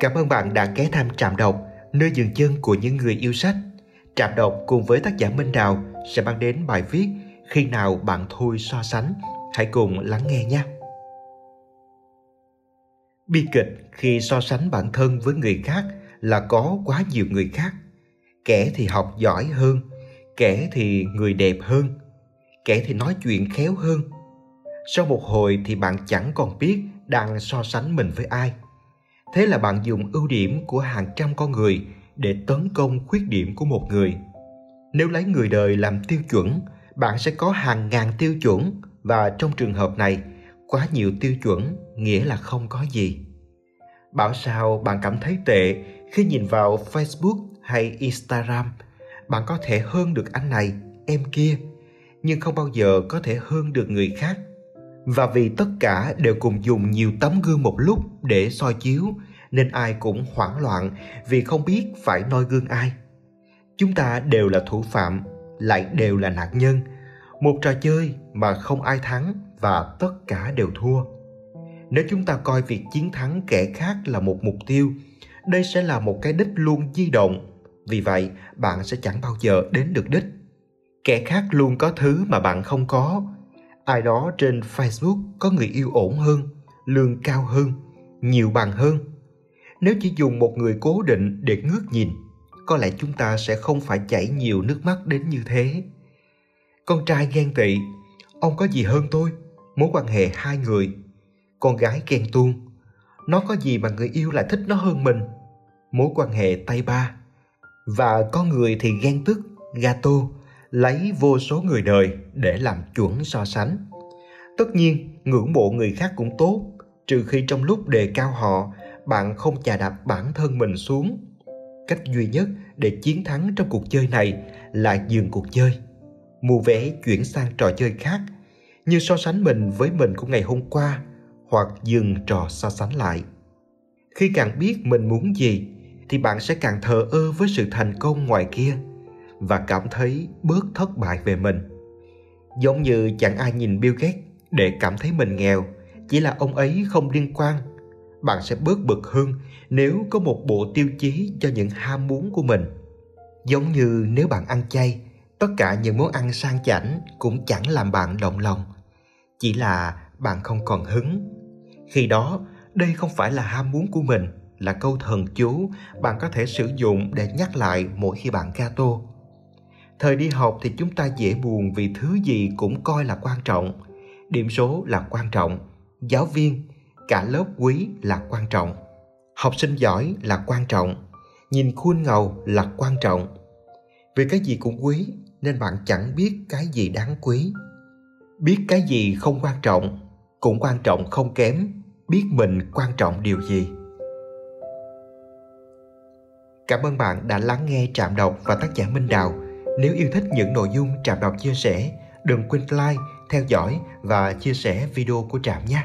Cảm ơn bạn đã ghé thăm Trạm Đọc, nơi dừng chân của những người yêu sách. Trạm Đọc cùng với tác giả Minh Đào sẽ mang đến bài viết Khi nào bạn thôi so sánh. Hãy cùng lắng nghe nhé. Bi kịch khi so sánh bản thân với người khác là có quá nhiều người khác. Kẻ thì học giỏi hơn, kẻ thì người đẹp hơn, kẻ thì nói chuyện khéo hơn. Sau một hồi thì bạn chẳng còn biết đang so sánh mình với ai. Thế là bạn dùng ưu điểm của hàng trăm con người để tấn công khuyết điểm của một người. Nếu lấy người đời làm tiêu chuẩn, bạn sẽ có hàng ngàn tiêu chuẩn và trong trường hợp này, quá nhiều tiêu chuẩn nghĩa là không có gì. Bảo sao bạn cảm thấy tệ khi nhìn vào Facebook hay Instagram, bạn có thể hơn được anh này, em kia, nhưng không bao giờ có thể hơn được người khác. Và vì tất cả đều cùng dùng nhiều tấm gương một lúc để soi chiếu, nên ai cũng hoảng loạn vì không biết phải noi gương ai. Chúng ta đều là thủ phạm, lại đều là nạn nhân. Một trò chơi mà không ai thắng và tất cả đều thua. Nếu chúng ta coi việc chiến thắng kẻ khác là một mục tiêu, đây sẽ là một cái đích luôn di động. Vì vậy, bạn sẽ chẳng bao giờ đến được đích. Kẻ khác luôn có thứ mà bạn không có. Ai đó trên Facebook có người yêu ổn hơn, lương cao hơn, nhiều bằng hơn. Nếu chỉ dùng một người cố định để ngước nhìn, có lẽ chúng ta sẽ không phải chảy nhiều nước mắt đến như thế. Con trai ghen tị, ông có gì hơn tôi? Mối quan hệ hai người con gái ghen tuông nó có gì mà người yêu lại thích nó hơn mình mối quan hệ tay ba và có người thì ghen tức gato lấy vô số người đời để làm chuẩn so sánh. Tất nhiên, ngưỡng mộ người khác cũng tốt, trừ khi trong lúc đề cao họ, bạn không chà đạp bản thân mình xuống. Cách duy nhất để chiến thắng trong cuộc chơi này là dừng cuộc chơi, mua vé chuyển sang trò chơi khác. Như so sánh mình với mình của ngày hôm qua, hoặc dừng trò so sánh lại. Khi càng biết mình muốn gì, thì bạn sẽ càng thờ ơ với sự thành công ngoài kia và cảm thấy bớt thất bại về mình. Giống như chẳng ai nhìn Bill Gates để cảm thấy mình nghèo, chỉ là ông ấy không liên quan. Bạn sẽ bớt bực hơn nếu có một bộ tiêu chí cho những ham muốn của mình. Giống như nếu bạn ăn chay, tất cả những món ăn sang chảnh cũng chẳng làm bạn động lòng. Chỉ là bạn không còn hứng. Khi đó, đây không phải là ham muốn của mình, là câu thần chú bạn có thể sử dụng để nhắc lại mỗi khi bạn gato thời đi học thì chúng ta dễ buồn vì thứ gì cũng coi là quan trọng. Điểm số là quan trọng. Giáo viên, cả lớp quý là quan trọng. Học sinh giỏi là quan trọng. Nhìn khuôn ngầu là quan trọng. Vì cái gì cũng quý, nên bạn chẳng biết cái gì đáng quý. Biết cái gì không quan trọng, cũng quan trọng không kém. Biết mình quan trọng điều gì. Cảm ơn bạn đã lắng nghe trạm đọc và tác giả minh đào nếu yêu thích những nội dung trạm đọc chia sẻ, đừng quên like, theo dõi và chia sẻ video của trạm nhé